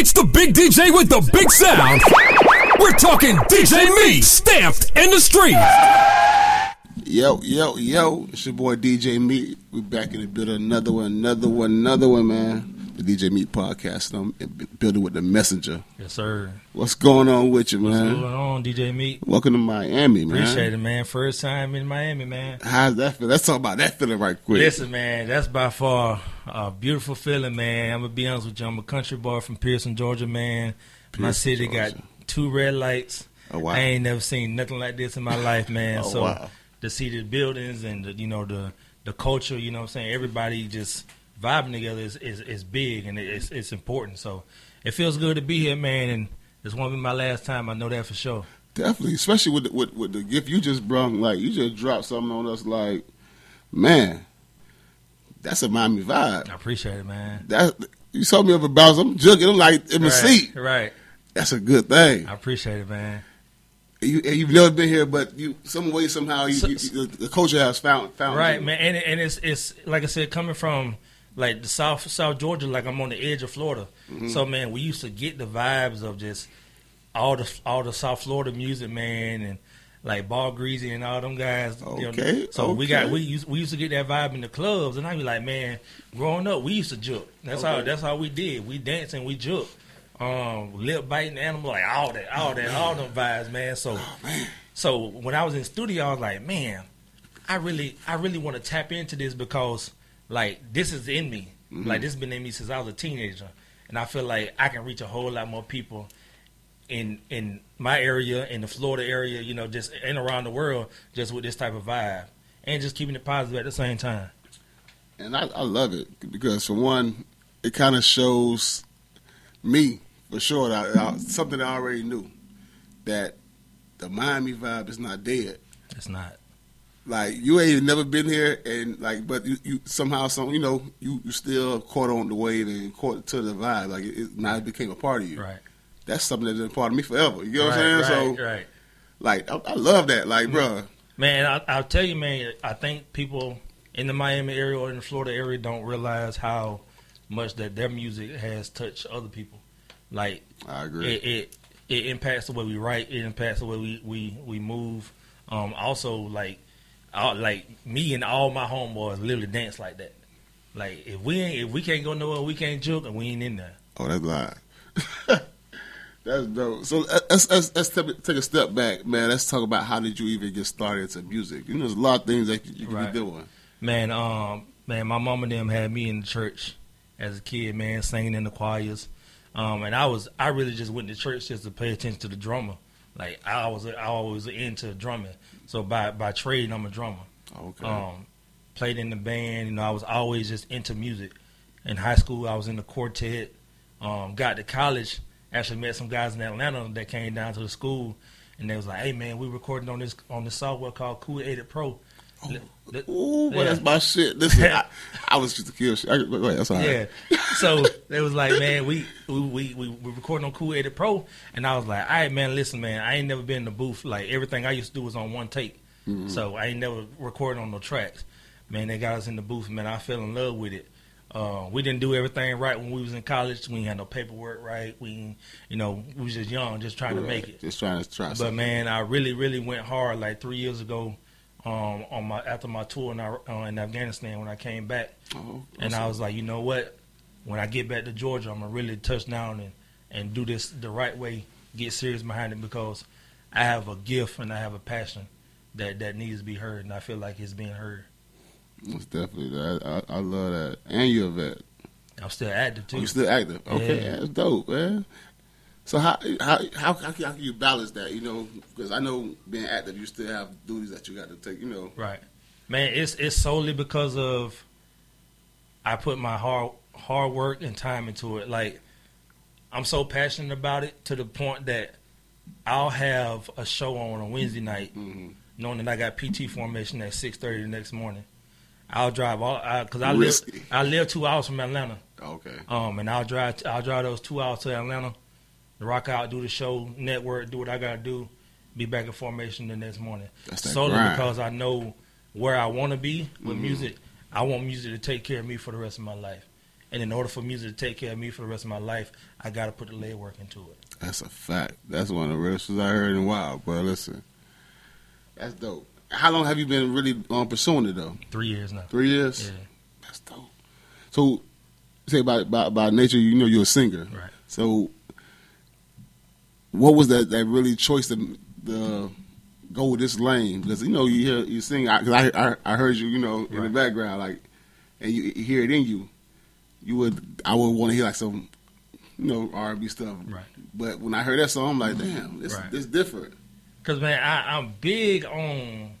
It's the big DJ with the big sound. We're talking DJ Meat, stamped in the street. Yo, yo, yo, it's your boy DJ Meat. We back in the building. Another one, another one, another one, man. The DJ Meat podcast. I'm building with the messenger. Yes, sir. What's going on with you, man? What's going on, DJ Meat? Welcome to Miami, man. Appreciate it, man. First time in Miami, man. How's that feel? Let's talk about that feeling right quick. Listen, man, that's by far a beautiful feeling, man. I'm gonna be honest with you. I'm a country boy from Pearson, Georgia, man. my city Georgia. got two red lights. Oh, wow. I ain't never seen nothing like this in my life, man. Oh, so wow. to see the buildings and the, you know the the culture, you know what I'm saying? Everybody just vibing together is, is, is big and it's it's important. So it feels good to be here, man, and this won't be my last time. I know that for sure. Definitely, especially with the, with with the gift you just brought. Like you just dropped something on us. Like, man, that's a Miami vibe. I appreciate it, man. That you told me about some jugging. I'm like in my right, seat. Right. That's a good thing. I appreciate it, man. You you've never been here, but you some way somehow you, So- you, the, the culture has found found Right, you. man, and and it's it's like I said, coming from like the South South Georgia, like I'm on the edge of Florida. Mm-hmm. So man, we used to get the vibes of just all the all the South Florida music, man, and like Ball Greezy and all them guys. you know. Okay, so we got we used we used to get that vibe in the clubs, and I be like, man, growing up, we used to juke. That's how that's how we did. We danced and we juke. Um, lip biting animal, like all that, all that, all them vibes, man. So, so when I was in studio, I was like, man, I really, I really want to tap into this because, like, this is in me. Mm-hmm. Like, this has been in me since I was a teenager, and I feel like I can reach a whole lot more people in in my area, in the Florida area, you know, just and around the world, just with this type of vibe, and just keeping it positive at the same time. and I, I love it because for one, it kind of shows me for sure that I, something I already knew that the Miami vibe is not dead. It's not. Like you ain't never been here, and like, but you, you somehow, some you know, you, you still caught on the wave and caught to the vibe. Like it, it now it became a part of you. Right. That's something that's been a part of me forever. You know what right, I'm right, saying? So right. like, I, I love that. Like, bruh, Man, I, I'll tell you, man. I think people in the Miami area or in the Florida area don't realize how much that their music has touched other people. Like I agree. it, it, it impacts the way we write. It impacts the way we we we move. Um, also, like, all, like me and all my homeboys literally dance like that. Like if we ain't if we can't go nowhere, we can't joke, and we ain't in there. Oh, that's live. that's dope. So let's, let's, let's take a step back, man. Let's talk about how did you even get started into music? You know, there's a lot of things that you, you Right. be doing. Man, um, man, my mom and them had me in the church as a kid, man, singing in the choirs. Um, and I was, I really just went to church just to pay attention to the drummer. Like I was, I was into drumming. So by by trade, I'm a drummer. Okay. Um, played in the band. You know, I was always just into music. In high school, I was in the quartet. Um, got to college, actually met some guys in Atlanta that came down to the school, and they was like, "Hey, man, we recording on this on this software called Cool Edit Pro." Li- yeah. that's my shit. Listen, I, I was just a kid. Shit. I, ahead, that's all right. Yeah. So they was like, man, we we we we we recording on Cool Edit Pro, and I was like, all right, man, listen, man, I ain't never been in the booth. Like everything I used to do was on one take, so I ain't never recorded on no tracks. Man, they got us in the booth, man. I fell in love with it. Uh, we didn't do everything right when we was in college. We had no paperwork right. We, you know, we was just young, just trying to make it. Just trying to try But something. man, I really, really went hard like three years ago, um, on my after my tour in, uh, in Afghanistan when I came back. Oh, And I was like, you know what? When I get back to Georgia, I'm gonna really touch down and, and do this the right way, get serious behind it because I have a gift and I have a passion that, that needs to be heard, and I feel like it's being heard. Most definitely. That. I, I love that. And you're a vet. I'm still active Oh, too. you still active. Okay, Yeah. that's dope, man. So how how how, how, can, you balance that? You know, because I know being active, you still have duties that you got to take. You know, Right, man. It's it's solely because of I put my hard hard work and time into it. Like I'm so passionate about it to the point that I'll have a show on on Wednesday night, Mhm. knowing that I got PT formation at six thirty the next morning. I'll drive all because I Risky. live I live two hours from Atlanta. okay. Um, and I'll drive I'll drive those two hours to Atlanta, rock out, do the show, network, do what I gotta do, be back in formation the next morning. That's that Solely grind. because I know where I want to be with Mhm. music. I want music to take care of me for the rest of my life. And in order for music to take care of me for the rest of my life, I got to put the legwork into it. That's a fact. That's one of the realest I heard in a while, But Listen, that's dope. How long have you been really um, pursuing it though? Three years now. Three years. Yeah. That's dope. So, say by by, by nature, you know you're a singer. Right. So, what was that that really choice to the go with this lane? Because you know you hear you sing. Because I, I I heard you, you know, in the background, like, and you, you hear it in you. You would I would want to hear like some, you know, R and B stuff. Right. But when I heard that song, I'm like, mm-hmm. damn, this Right. this different. Cause man, I, I'm big on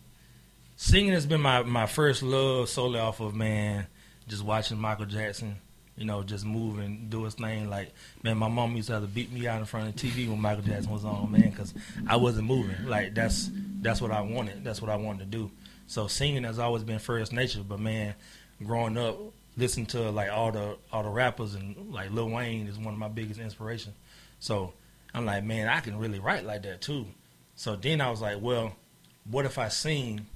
singing. Has been my my first love solely off of man, just watching Michael Jackson. You know, just move and do his thing. Like man, my mom used to have to beat me out in front of the TV when Michael Jackson was on, man, because I wasn't moving. Like that's that's what I wanted. That's what I wanted to do. So singing has always been first nature. But man, growing up, listening to like all the all the rappers and like Lil Wayne is one of my biggest inspirations. So I'm like, man, I can really write like that too. So then I was like, well, what if I sing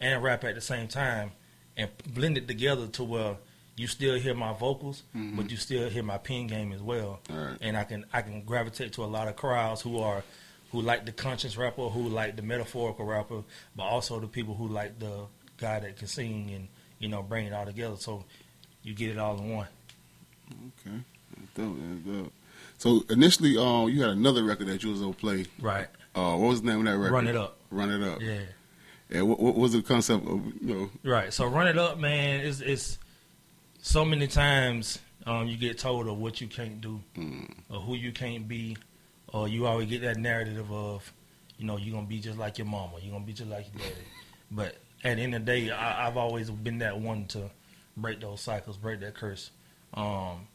and rap at the same time and blend it together to where you still hear my vocals, but you still hear my pen game as well, right. and I can I can gravitate to a lot of crowds who are who like the conscious rapper, who like the metaphorical rapper, but also the people who like the guy that can sing and you know bring it all together. So you get it all in one. Okay, that's dope. That's dope. So initially, um, you had another record that you was gonna play. Right. Uh, what was the name of that record? Run it up. Run it up. Yeah. And what, what was the concept of you know? Right. So run it up, man. It's it's so many times um, you get told of what you can't do Mm, or who you can't be, or you always get that narrative of, you know, you're gonna be just like your mama, you're gonna be just like your daddy. But at the end of the day, I, I've always been that one to break those cycles, break that curse. Um,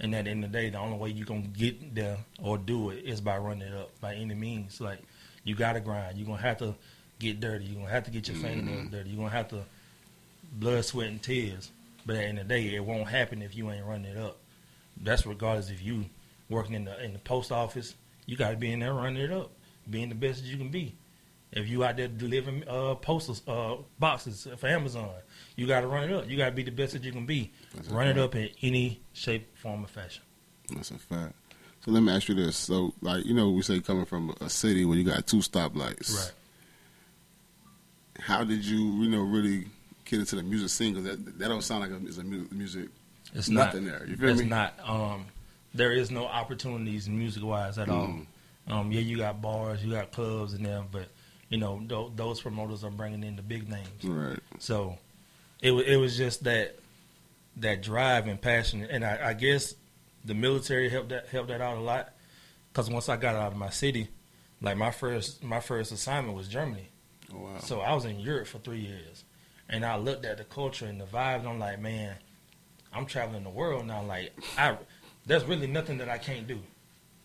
and at the end of the day, the only way you're gonna get there or do it is by running it up by any means. Like you gotta grind. You're gonna have to get dirty. You're gonna have to get your fingernails dirty. You're gonna have to blood, sweat, and tears. But at the end of the day, it won't happen if you ain't running it up. That's regardless if you working in the in the post office. You got to be in there running it up, being the best that you can be. If you out there delivering uh, postal uh, boxes for Amazon, you got to run it up. You got to be the best that you can be. That's run it up in any shape, form, or fashion. That's a fact. So let me ask you this: so like you know, we say coming from a city where you got two stoplights. Right. How did you you know really get into the music scene? Because that that don't sound like a, it's a mu- music. It's nothing not. there. You feel It's me? not. Um, there is no opportunities music wise at all. Mm. Um, yeah, you got bars, you got clubs in there, but you know tho- those promoters are bringing in the big names. Right. So it was it was just that that drive and passion, and I, I guess the military helped that helped that out a lot. Because once I got out of my city, like my first my first assignment was Germany. Oh wow. So I was in Europe for three years, and I looked at the culture and the vibes. And I'm like, man, I'm traveling the world now. Like, I there's really nothing that I can't do.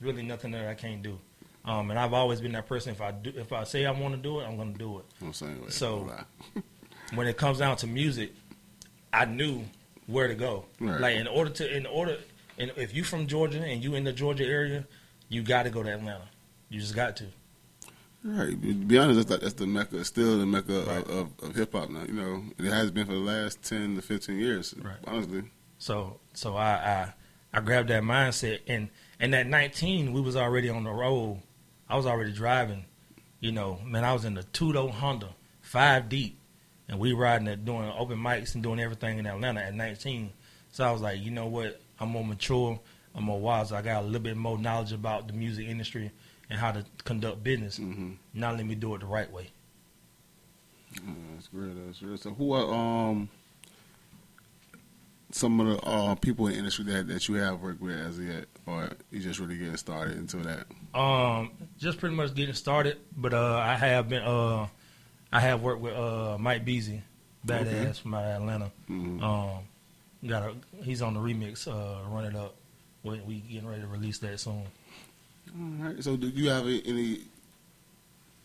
Really nothing that I can't do. Um, and I've always been that person. If I do, if I say I want to do it, I'm going to do it. I'm saying. Wait, So- When it comes down to music, I knew where to go. Right. Like in order to, in order, and if you from Georgia and you in the Georgia area, you got to go to Atlanta. You just got to. Right. To be honest, that's, like, that's the mecca. Still the mecca Right. of, of, of hip hop now. You know, it has been for the last ten to fifteen years. Right. Honestly. So so I, I I grabbed that mindset and and at 19 we was already on the road. I was already driving. You know, man, I was in the two door Honda, five deep, and we riding it doing open mics and doing everything in Atlanta at 19. So I was like, you know what? I'm more mature. I'm more wise. I got a little bit more knowledge about the music industry and how to conduct business. hmm Now let me do it the right way. that's great. That's great. So who are um some of the uh, people in the industry that that you have worked with as yet, or you just really getting started into that? Um, just pretty much getting started, but uh, I have been uh, I have worked with uh Mike Beasy, badass Okay. from out of Atlanta. Mhm. Um, got a he's on the remix. Uh, run it up. We, we getting ready to release that soon. All right. So, do you have any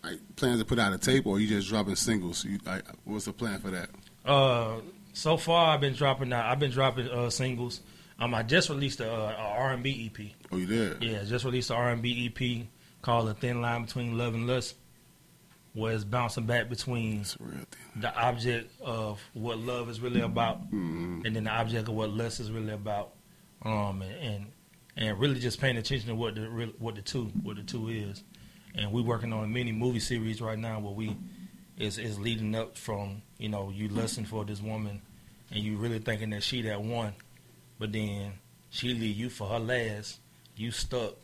like plans to put out a tape, or you just dropping singles? You, like, what's the plan for that? Uh, so far I've been dropping out. I've been dropping uh singles. Um, I just released a, a R and B EP. Oh, you did. Yeah, just released an R and B EP called "A Thin Line Between Love and Lust." where it's bouncing back between It's a real thing. the object of what love is really about, hmm and then the object of what lust is really about, um, and and, and really just paying attention to what the real, what the two what the two is, and we working on a mini movie series right now where we is is leading up from you know you lusting for this woman, and you really thinking that she that one, but then she leave you for her last, you stuck,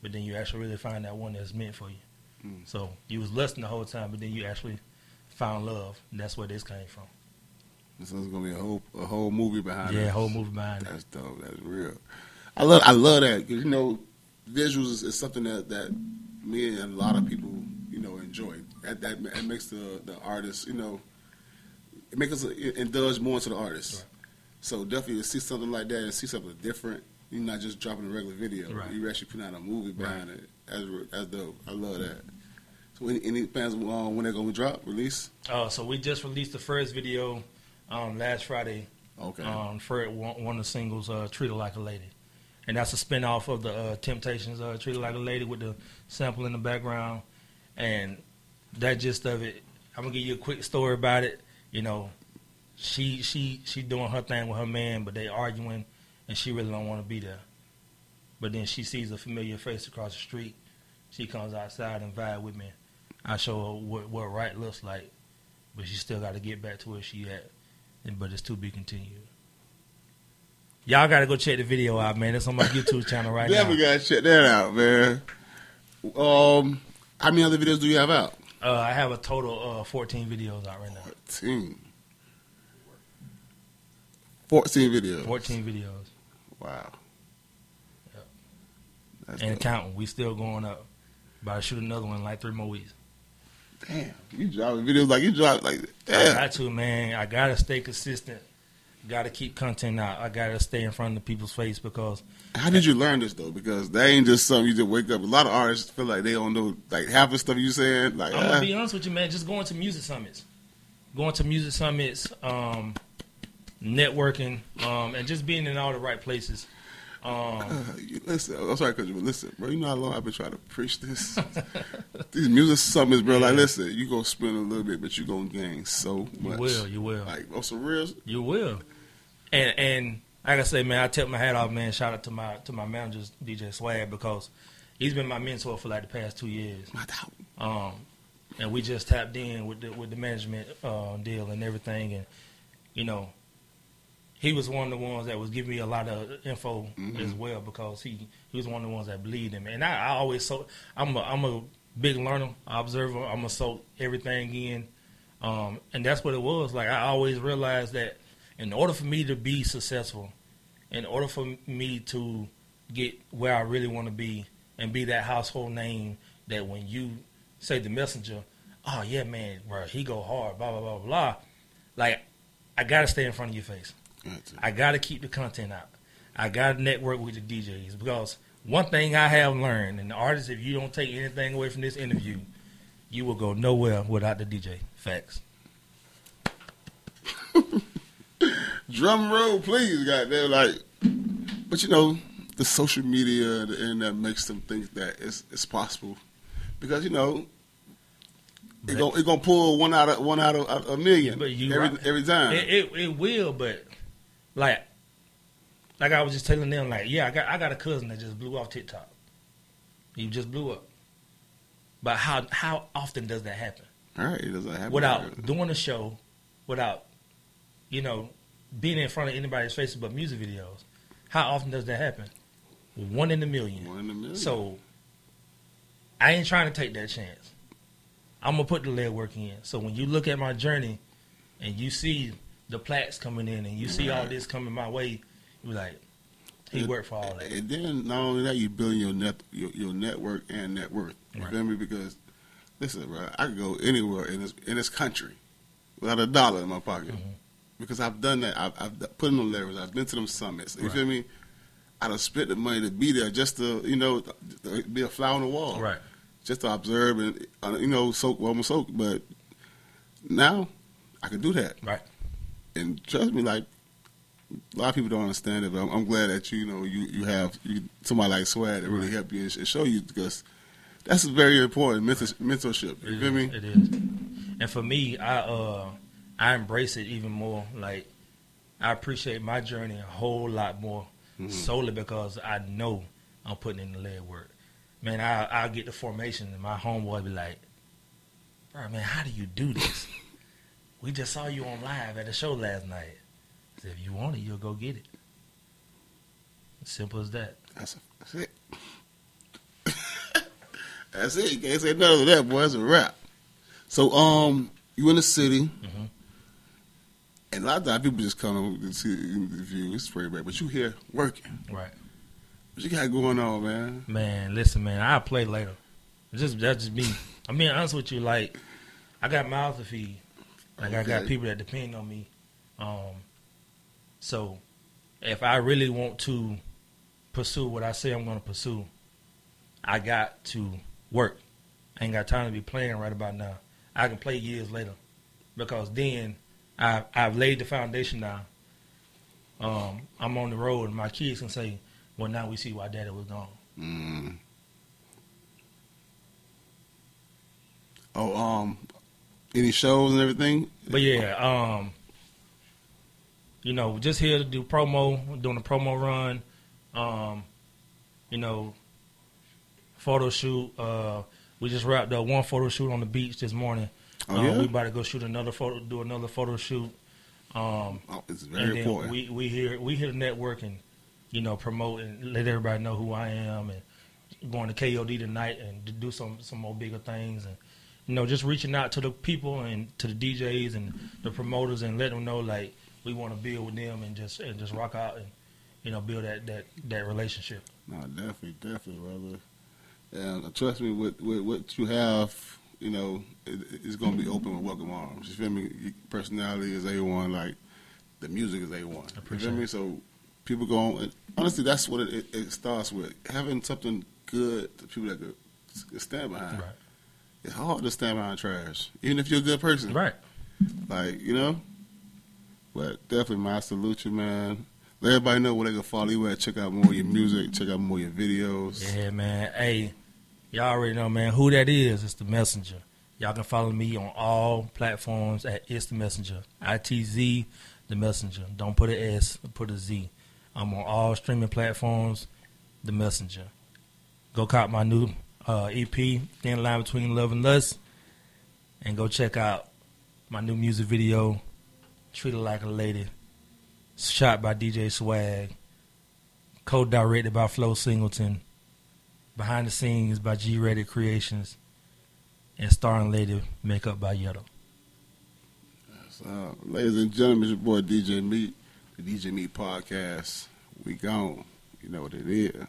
but then you actually really find that one that's meant for you. Mm. So you was lusting the whole time, but then you actually found love. And that's where this came from. So there's gonna be a whole a whole movie behind it. yeah, whole movie behind it. That's dope. That's real. I love I love that 'cause, you know visuals is, is something that, that me and a lot of people you know enjoy. That that, that makes the the artist you know it makes us indulge more into the artist. Right. So definitely to see something like that and see something different. You're not just dropping a regular video. Right. You're actually putting out a movie behind it. That's re- that's dope. I love that. So any, any plans on when they're gonna drop release? Uh, so we just released the first video um, last Friday. Okay. Um, one, one of the singles, uh, "Treat Her Like a Lady," and that's a spinoff of the uh, Temptations, uh, "Treat Her Like a Lady" with the sample in the background, and that gist of it. I'm gonna give you a quick story about it. You know, she she she doing her thing with her man, but they arguing, and she really don't want to be there. But then she sees a familiar face across the street. She comes outside and vibe with me. I show her what, what right looks like, but she still got to get back to where she at. And, but it's to be continued. Y'all got to go check the video out, man. It's on my YouTube channel right now. Definitely gotta check that out, man. Um, how many other videos do you have out? Uh, I have a total of 14 videos out right now. 14. 14 videos. 14 videos. Wow. Yep. That's And dope. counting. We still going up. About to shoot another one in like three more weeks. Damn. You dropping videos like you drop like I damn. got to, man. I got to stay consistent. Got to keep content out. I got to stay in front of people's face because How did you learn this though? Because that ain't just something you just wake up. A lot of artists feel like they don't know like half the stuff you saying. Like I'm gonna be honest with you, man. Just going to music summits, going to music summits, um, networking, um, and just being in all the right places. Um, you listen, I'm sorry, cause you but listen, bro. You know how long I've been trying to preach this. These music summits, bro. Like, Yeah. listen, you gonna spend a little bit, but you gonna gain so much. you will, you will, Like on some real, you will. And and like I say, man, I tip my hat off, man. Shout out to my to my managers, DJ Swag, because he's been my mentor for like the past two years. my doubt. Um, and we just tapped in with the with the management uh, deal and everything, and you know, he was one of the ones that was giving me a lot of info Mhm. as well because he he was one of the ones that believed in me, and I, I always so I'm a I'm a big learner, observer. I'm gonna soak everything in, um, and that's what it was. Like I always realized that in order for me to be successful, in order for me to get where I really want to be and be that household name that when you say the messenger, oh yeah, man, bro, he go hard, blah blah blah blah. Like I gotta stay in front of your face. Gotcha. I gotta keep the content out. I gotta network with the DJs because one thing I have learned, and the artists, if you don't take anything away from this interview, you will go nowhere without the DJ. Facts. Drum roll, please, goddamn. Like, but you know, the social media, the internet makes them think that it's it's possible because you know it's gonna it gonna pull one out of one out of a million you every every time. It, it it will, but like like I was just telling them, like, yeah, I got I got a cousin that just blew off TikTok. He just blew up. But how how often does that happen? All right, it doesn't happen Without doing a show, without you know being in front of anybody's faces but music videos. How often does that happen? One in a million. one in a million. So I ain't trying to take that chance. I'm gonna put the legwork in. So when you look at my journey and you see the plaques coming in and you see all this coming my way, you be like, he worked for all that. And then not only that, you building your net your, your network and net worth. You Right. feel me? Because listen, bro, I could go anywhere in this in this country without a dollar in my pocket Mhm. because I've done that. I've, I've put in the levers. I've been to them summits. You Right. feel me? I'd have spent the money to be there just to you know to be a fly on the wall, Right. Just to observe and uh, you know soak what I'm soak. But now I can do that, Right. And trust me, like a lot of people don't understand it, but I'm, I'm glad that you, you know you you have you, somebody like Swag that really Right. help you and sh- show you because That's very important. Mentor, mentorship. You It feel is, me? It is. And for me, I uh I embrace it even more. Like I appreciate my journey a whole lot more Mm-hmm. solely because I know I'm putting in the leg work. Man, I I'll get the formation and my homeboy be like, Bro, man, how do you do this? We just saw you on live at the show last night. I said, if you want it, you'll go get it. Simple as that. That's, that's it. that's it. You can't say nothing of that, boy. That's a wrap. So, um, you in the city, Mhm. and a lot of times people just come to see the interview. It's pretty bad, but you here working. Right. What you got going on, man? Man, listen, man, I'll play later. Just that's just me. I'm being honest with you. Like, I got mouths to feed. Like, I got people that depend on me. Um, so if I really want to pursue what I say I'm going to pursue, I got to work. I ain't got time to be playing right about now. I can play years later because then I, I've laid the foundation down. Um, I'm on the road, and my kids can say, "Well, now we see why Daddy was gone." Mm. Oh, um, any shows and everything? But yeah, um, you know, just here to do promo, doing a promo run, um, you know, photo shoot. Uh, we just wrapped up one photo shoot on the beach this morning. Oh, Um, yeah? we about to go shoot another photo, do another photo shoot. Um, Oh, it's and very important. we we here we here to network and you know promote and let everybody know who I am and going to KOD tonight and to do some some more bigger things and you know just reaching out to the people and to the DJs and the promoters and let them know like we want to build with them and just and just rock out and you know build that that that relationship. No, definitely, definitely, brother. And uh, trust me, with, with what you have, you know, it, it's going to be open with welcome arms. You feel me? Your personality is a one, like the music is a one. You feel me? So people go on. And honestly, that's what it, it, it starts with having something good that people that could stand behind. Right. It's hard to stand behind trash, even if you're a good person. Right. Like you know. But definitely, my salute you, man. Let everybody know where they can follow you at. Check out more of your music. Check out more of your videos. Yeah, man. Hey, y'all already know, man, who that is. It's the messenger. Y'all can follow me on all platforms at It's the Messenger. I T Z the Messenger. Don't put an S, put a Z. I'm on all streaming platforms. The Messenger. Go cop my new uh, EP, Thin Line Between Love and Lust, and go check out my new music video, Treat Her Like a Lady. Shot by DJ Swag, co-directed by Flo Singleton, behind the scenes by G Rated Creations, and starring lady makeup by Yetto. So, ladies and gentlemen, it's your boy DJ Meat, the DJ Meat Podcast. We gone. You know what it is.